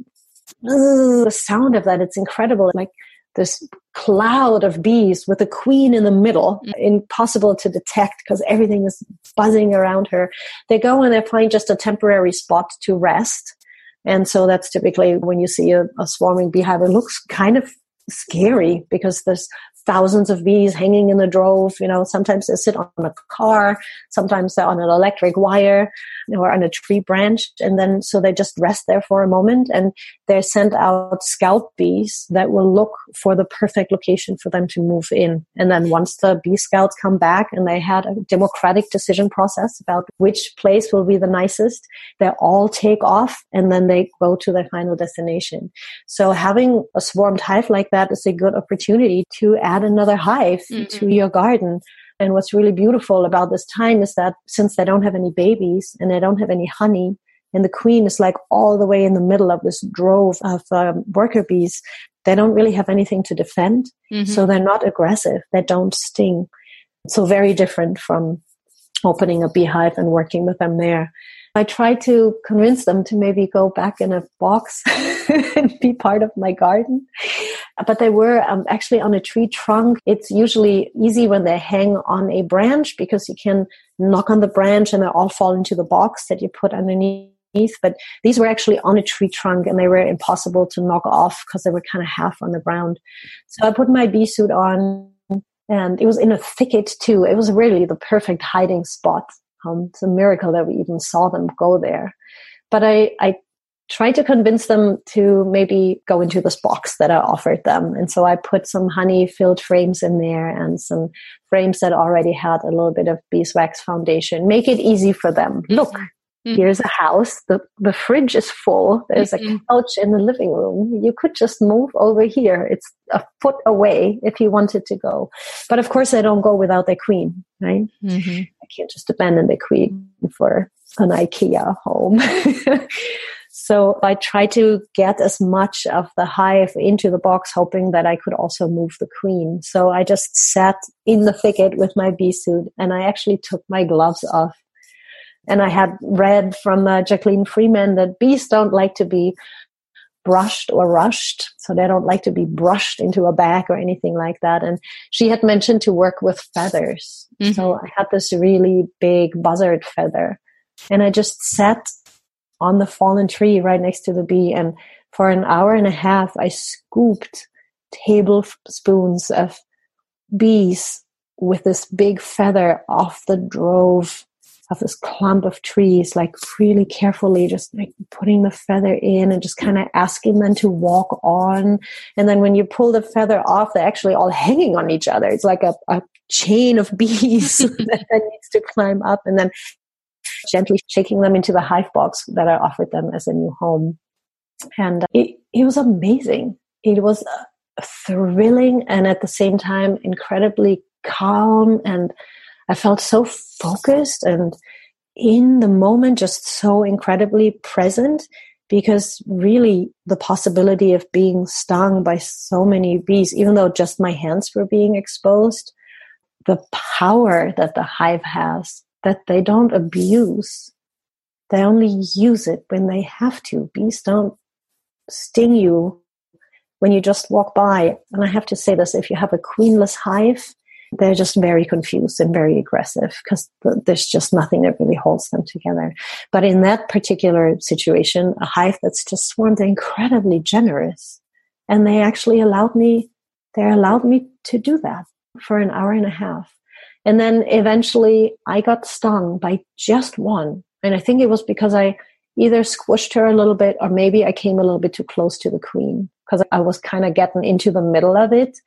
the sound of that, it's incredible. Like this cloud of bees with a queen in the middle, mm. impossible to detect because everything is buzzing around her. They go and they find just a temporary spot to rest. And so that's typically when you see a, a swarming beehive, it looks kind of scary because there's thousands of bees hanging in the drove. You know, sometimes they sit on a car, sometimes they're on an electric wire or on a tree branch. And then, so they just rest there for a moment and they're sent out scout bees that will look for the perfect location for them to move in. And then once the bee scouts come back and they had a democratic decision process about which place will be the nicest, they all take off and then they go to their final destination. So having a swarmed hive like that is a good opportunity to add another hive mm-hmm. to your garden. And what's really beautiful about this time is that since they don't have any babies and they don't have any honey, and the queen is like all the way in the middle of this drove of um, worker bees, they don't really have anything to defend. Mm-hmm. So they're not aggressive. They don't sting. So very different from opening a beehive and working with them there. I tried to convince them to maybe go back in a box [laughs] and be part of my garden. But they were um, actually on a tree trunk. It's usually easy when they hang on a branch because you can knock on the branch and they all fall into the box that you put underneath but these were actually on a tree trunk and they were impossible to knock off because they were kind of half on the ground. So I put my bee suit on and it was in a thicket too. It was really the perfect hiding spot. Um, it's a miracle that we even saw them go there. But I, I tried to convince them to maybe go into this box that I offered them. And so I put some honey filled frames in there and some frames that already had a little bit of beeswax foundation. Make it easy for them. Look, mm-hmm. here's a house. The, the fridge is full. There's mm-hmm. a couch in the living room. You could just move over here. It's a foot away if you wanted to go. But of course, I don't go without their queen, right? Mm-hmm. I can't just abandon the queen for an IKEA home. [laughs] so I tried to get as much of the hive into the box, hoping that I could also move the queen. So I just sat in the thicket with my bee suit and I actually took my gloves off. And I had read from uh, Jacqueline Freeman that bees don't like to be brushed or rushed. So they don't like to be brushed into a bag or anything like that. And she had mentioned to work with feathers. Mm-hmm. So I had this really big buzzard feather and I just sat on the fallen tree right next to the bee. And for an hour and a half, I scooped tablespoons of bees with this big feather off the drove of this clump of trees, like really carefully, just like putting the feather in and just kind of asking them to walk on. And then when you pull the feather off, they're actually all hanging on each other. It's like a, a chain of [laughs] bees [laughs] that needs to climb up and then gently shaking them into the hive box that I offered them as a new home. And uh, it, it was amazing. It was uh, thrilling and at the same time incredibly calm and I felt so focused and in the moment, just so incredibly present because really the possibility of being stung by so many bees, even though just my hands were being exposed, the power that the hive has that they don't abuse. They only use it when they have to. Bees don't sting you when you just walk by. And I have to say this if you have a queenless hive, they're just very confused and very aggressive because there's just nothing that really holds them together. But in that particular situation, a hive that's just swarmed, they're incredibly generous. And they actually allowed me, they allowed me to do that for an hour and a half. And then eventually I got stung by just one. And I think it was because I either squished her a little bit or maybe I came a little bit too close to the queen because I was kind of getting into the middle of it.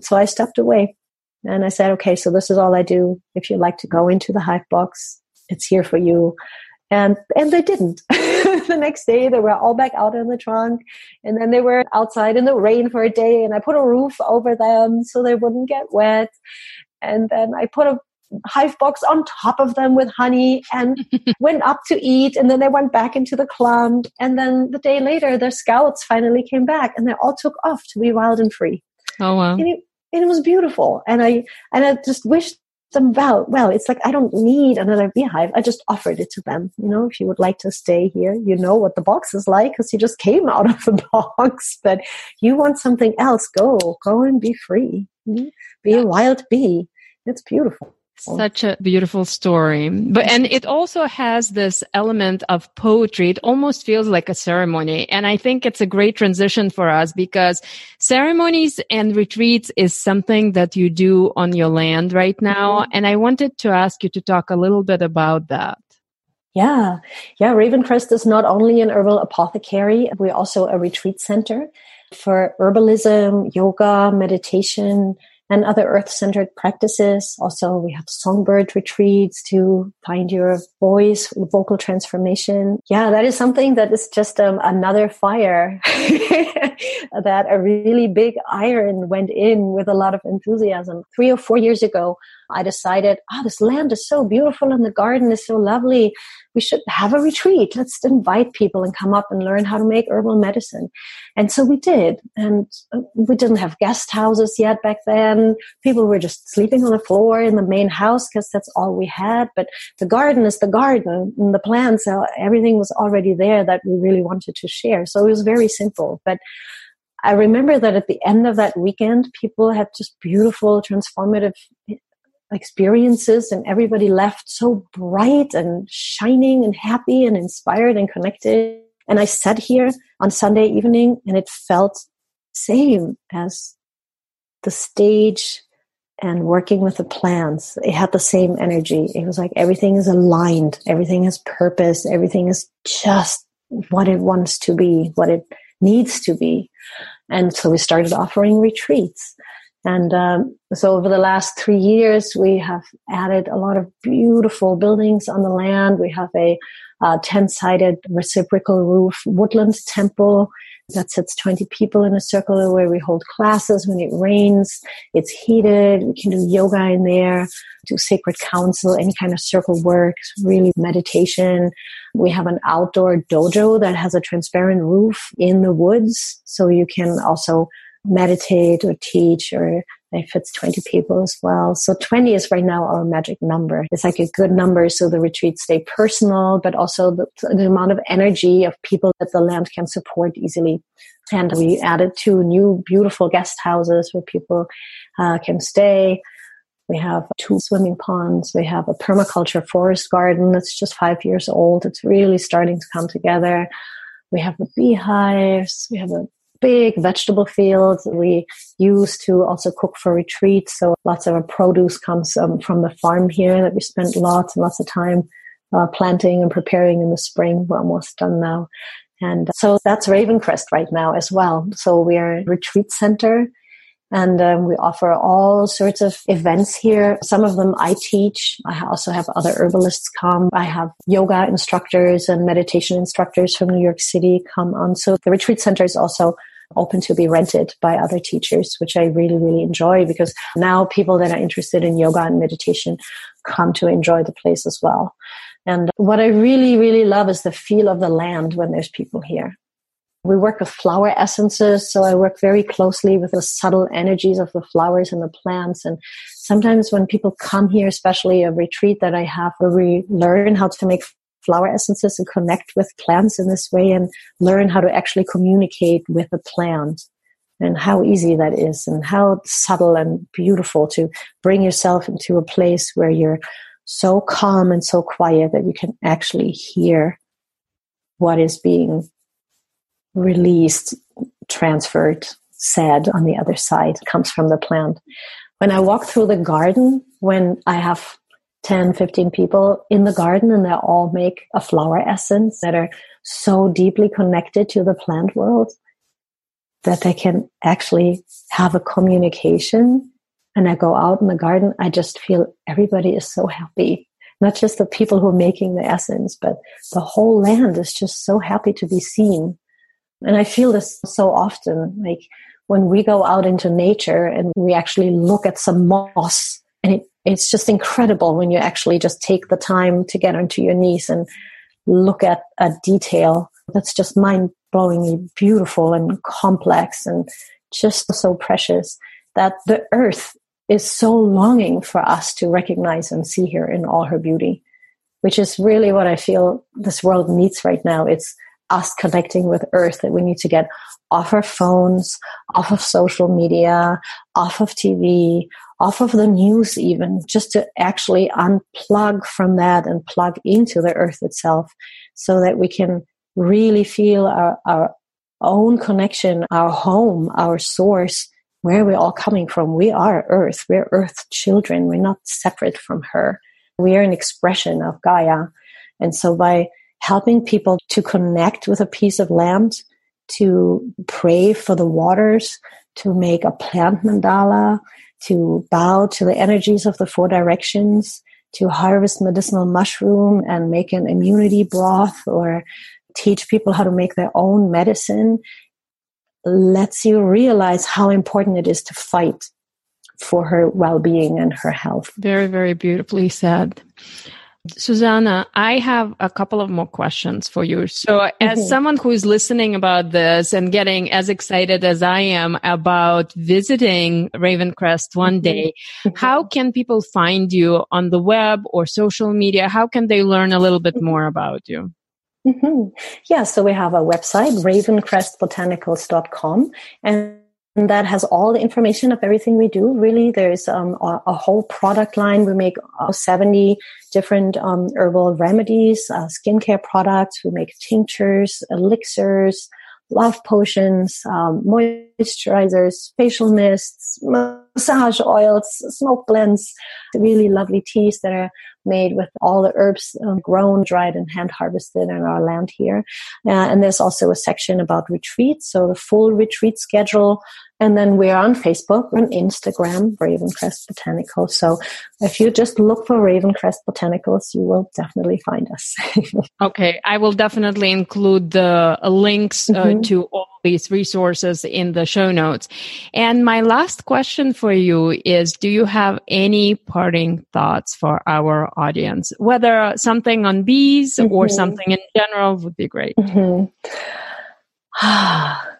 So I stepped away and I said, okay, so this is all I do. If you'd like to go into the hive box, it's here for you. And, and they didn't. [laughs] the next day they were all back out in the trunk and then they were outside in the rain for a day and I put a roof over them so they wouldn't get wet. And then I put a hive box on top of them with honey and [laughs] went up to eat and then they went back into the clump and then the day later their scouts finally came back and they all took off to be wild and free oh wow and it, and it was beautiful. And I and I just wished them well. Well, it's like I don't need another beehive. I just offered it to them. You know, if you would like to stay here, you know what the box is like because you just came out of the [laughs] box. But you want something else? Go, go and be free. Mm-hmm. Be a wild bee. It's beautiful. Such a beautiful story. But, and it also has this element of poetry. It almost feels like a ceremony. And I think it's a great transition for us because ceremonies and retreats is something that you do on your land right now. Mm-hmm. And I wanted to ask you to talk a little bit about that. Yeah. Yeah. Ravencrest is not only an herbal apothecary, we're also a retreat center for herbalism, yoga, meditation, and other earth centered practices. Also, we have songbird retreats to find your voice, vocal transformation. Yeah, that is something that is just um, another fire [laughs] that a really big iron went in with a lot of enthusiasm. Three or four years ago, I decided, oh, this land is so beautiful and the garden is so lovely. We should have a retreat. Let's invite people and come up and learn how to make herbal medicine. And so we did. And uh, we didn't have guest houses yet back then. People were just sleeping on the floor in the main house because that's all we had. But the garden is the garden and the plants, uh, everything was already there that we really wanted to share. So it was very simple. But I remember that at the end of that weekend, people had just beautiful, transformative experiences and everybody left so bright and shining and happy and inspired and connected. And I sat here on Sunday evening and it felt same as the stage and working with the plants. It had the same energy. It was like everything is aligned, everything has purpose, everything is just what it wants to be, what it needs to be. And so we started offering retreats. And um, so over the last three years, we have added a lot of beautiful buildings on the land. We have a 10 sided reciprocal roof woodland temple that sits 20 people in a circle where we hold classes when it rains. It's heated. We can do yoga in there, do sacred council, any kind of circle work, really meditation. We have an outdoor dojo that has a transparent roof in the woods. So you can also meditate or teach or it fits 20 people as well. So 20 is right now our magic number. It's like a good number so the retreats stay personal, but also the, the amount of energy of people that the land can support easily. And we added two new beautiful guest houses where people uh, can stay. We have two swimming ponds. We have a permaculture forest garden that's just five years old. It's really starting to come together. We have the beehives. We have a big vegetable fields we use to also cook for retreats. So lots of our produce comes um, from the farm here that we spent lots and lots of time uh, planting and preparing in the spring. We're almost done now. And so that's Ravencrest right now as well. So we are a retreat center and um, we offer all sorts of events here. Some of them I teach. I also have other herbalists come. I have yoga instructors and meditation instructors from New York City come on. So the retreat center is also open to be rented by other teachers, which I really, really enjoy because now people that are interested in yoga and meditation come to enjoy the place as well. And what I really, really love is the feel of the land when there's people here. We work with flower essences, so I work very closely with the subtle energies of the flowers and the plants. And sometimes when people come here, especially a retreat that I have where we learn how to make flower essences and connect with plants in this way and learn how to actually communicate with a plant and how easy that is and how subtle and beautiful to bring yourself into a place where you're so calm and so quiet that you can actually hear what is being released, transferred, said on the other side comes from the plant. When I walk through the garden, when I have 10, 15 people in the garden and they all make a flower essence that are so deeply connected to the plant world that they can actually have a communication. And I go out in the garden, I just feel everybody is so happy. Not just the people who are making the essence, but the whole land is just so happy to be seen. And I feel this so often, like when we go out into nature and we actually look at some moss and it it's just incredible when you actually just take the time to get onto your knees and look at a detail that's just mind blowingly beautiful and complex and just so precious that the earth is so longing for us to recognize and see her in all her beauty, which is really what I feel this world needs right now. It's us connecting with earth that we need to get off our phones, off of social media, off of TV, off of the news even just to actually unplug from that and plug into the earth itself so that we can really feel our, our own connection our home our source where we're all coming from. We are earth. We're earth children. We're not separate from her. We are an expression of gaia. And so by helping people to connect with a piece of land to pray for the waters to make a plant mandala to bow to the energies of the four directions, to harvest medicinal mushroom and make an immunity broth or teach people how to make their own medicine lets you realize how important it is to fight for her well-being and her health. Very, very beautifully said. Susanna, I have a couple of more questions for you. So, as mm-hmm. someone who is listening about this and getting as excited as I am about visiting Ravencrest one mm-hmm. day, mm-hmm. how can people find you on the web or social media? How can they learn a little bit more about you? Mm-hmm. Yeah, so we have a website, ravencrestbotanicals.com, and that has all the information of everything we do. Really, there's um, a, a, whole product line. We make uh, 70 different um, herbal remedies, uh, skincare products. We make tinctures, elixirs, love potions, um, moisturizers, facial mists, massage oils, smoke blends, really lovely teas that are made with all the herbs um, grown, dried, and hand harvested in our land here. Uh, and there's also a section about retreats, so the full retreat schedule and then we're on Facebook and Instagram, Ravencrest Botanicals. So if you just look for Ravencrest Botanicals, you will definitely find us. [laughs] okay. I will definitely include the uh, links uh, mm-hmm. to all these resources in the show notes. And my last question for you is, do you have any parting thoughts for our audience? Whether something on bees mm-hmm. or something in general would be great. Mm-hmm. [sighs]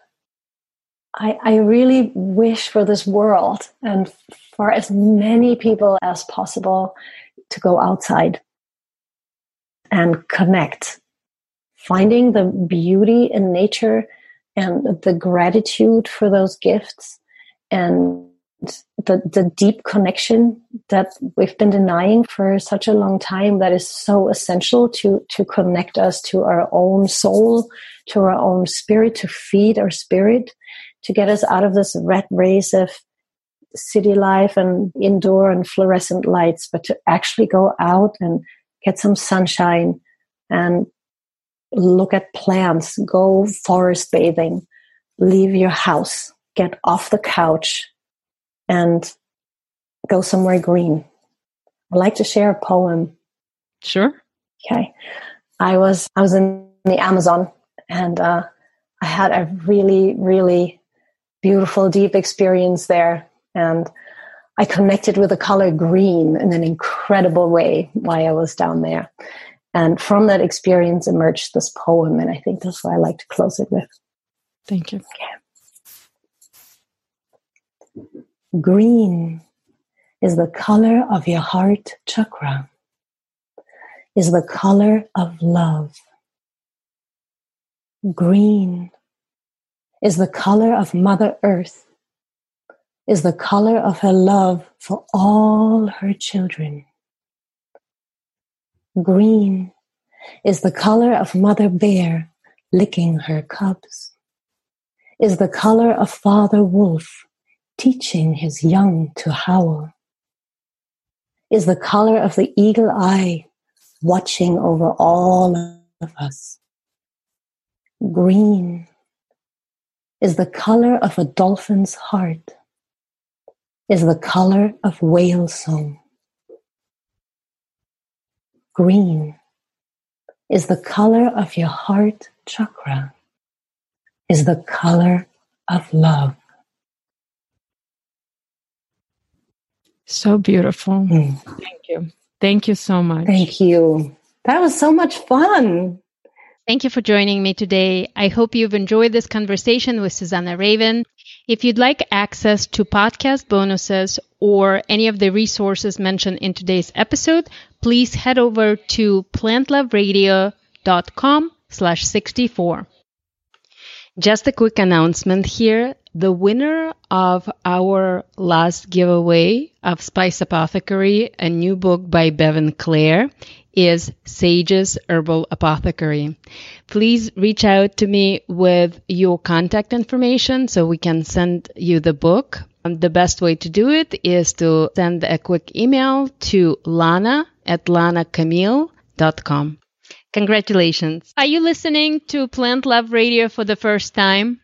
I, I really wish for this world and for as many people as possible to go outside and connect. Finding the beauty in nature and the gratitude for those gifts and the, the deep connection that we've been denying for such a long time that is so essential to, to connect us to our own soul, to our own spirit, to feed our spirit to get us out of this rat race of city life and indoor and fluorescent lights, but to actually go out and get some sunshine and look at plants, go forest bathing, leave your house, get off the couch and go somewhere green. I'd like to share a poem. Sure. Okay. I was I was in the Amazon and uh, I had a really, really beautiful, deep experience there. And I connected with the color green in an incredible way while I was down there. And from that experience emerged this poem. And I think that's why I like to close it with. Thank you. Okay. Green is the color of your heart chakra, is the color of love. Green is the color of Mother Earth, is the color of her love for all her children. Green is the color of Mother Bear licking her cubs, is the color of Father Wolf teaching his young to howl, is the color of the eagle eye watching over all of us. Green is the color of a dolphin's heart, is the color of whale song. Green is the color of your heart chakra, is the color of love. So beautiful. Mm. Thank you. Thank you so much. Thank you. That was so much fun. Thank you for joining me today. I hope you've enjoyed this conversation with Susanna Raven. If you'd like access to podcast bonuses or any of the resources mentioned in today's episode, please head over to plantloveradio.com slash 64. Just a quick announcement here. The winner of our last giveaway of Spice Apothecary, a new book by Bevin Clare, is Sage's Herbal Apothecary. Please reach out to me with your contact information so we can send you the book. Um, the best way to do it is to send a quick email to lana at lanacamille.com. Congratulations. Are you listening to Plant Love Radio for the first time?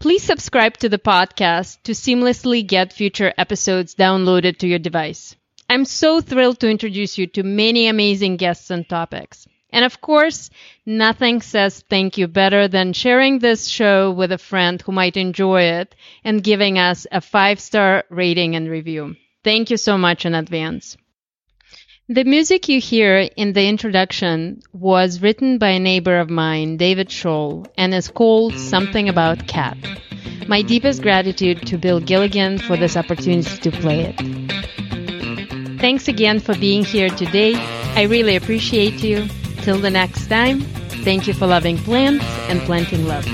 Please subscribe to the podcast to seamlessly get future episodes downloaded to your device. I'm so thrilled to introduce you to many amazing guests and topics. And of course, nothing says thank you better than sharing this show with a friend who might enjoy it and giving us a five star rating and review. Thank you so much in advance. The music you hear in the introduction was written by a neighbor of mine, David Scholl, and is called Something About Cat. My deepest gratitude to Bill Gilligan for this opportunity to play it. Thanks again for being here today. I really appreciate you. Till the next time, thank you for loving plants and planting love.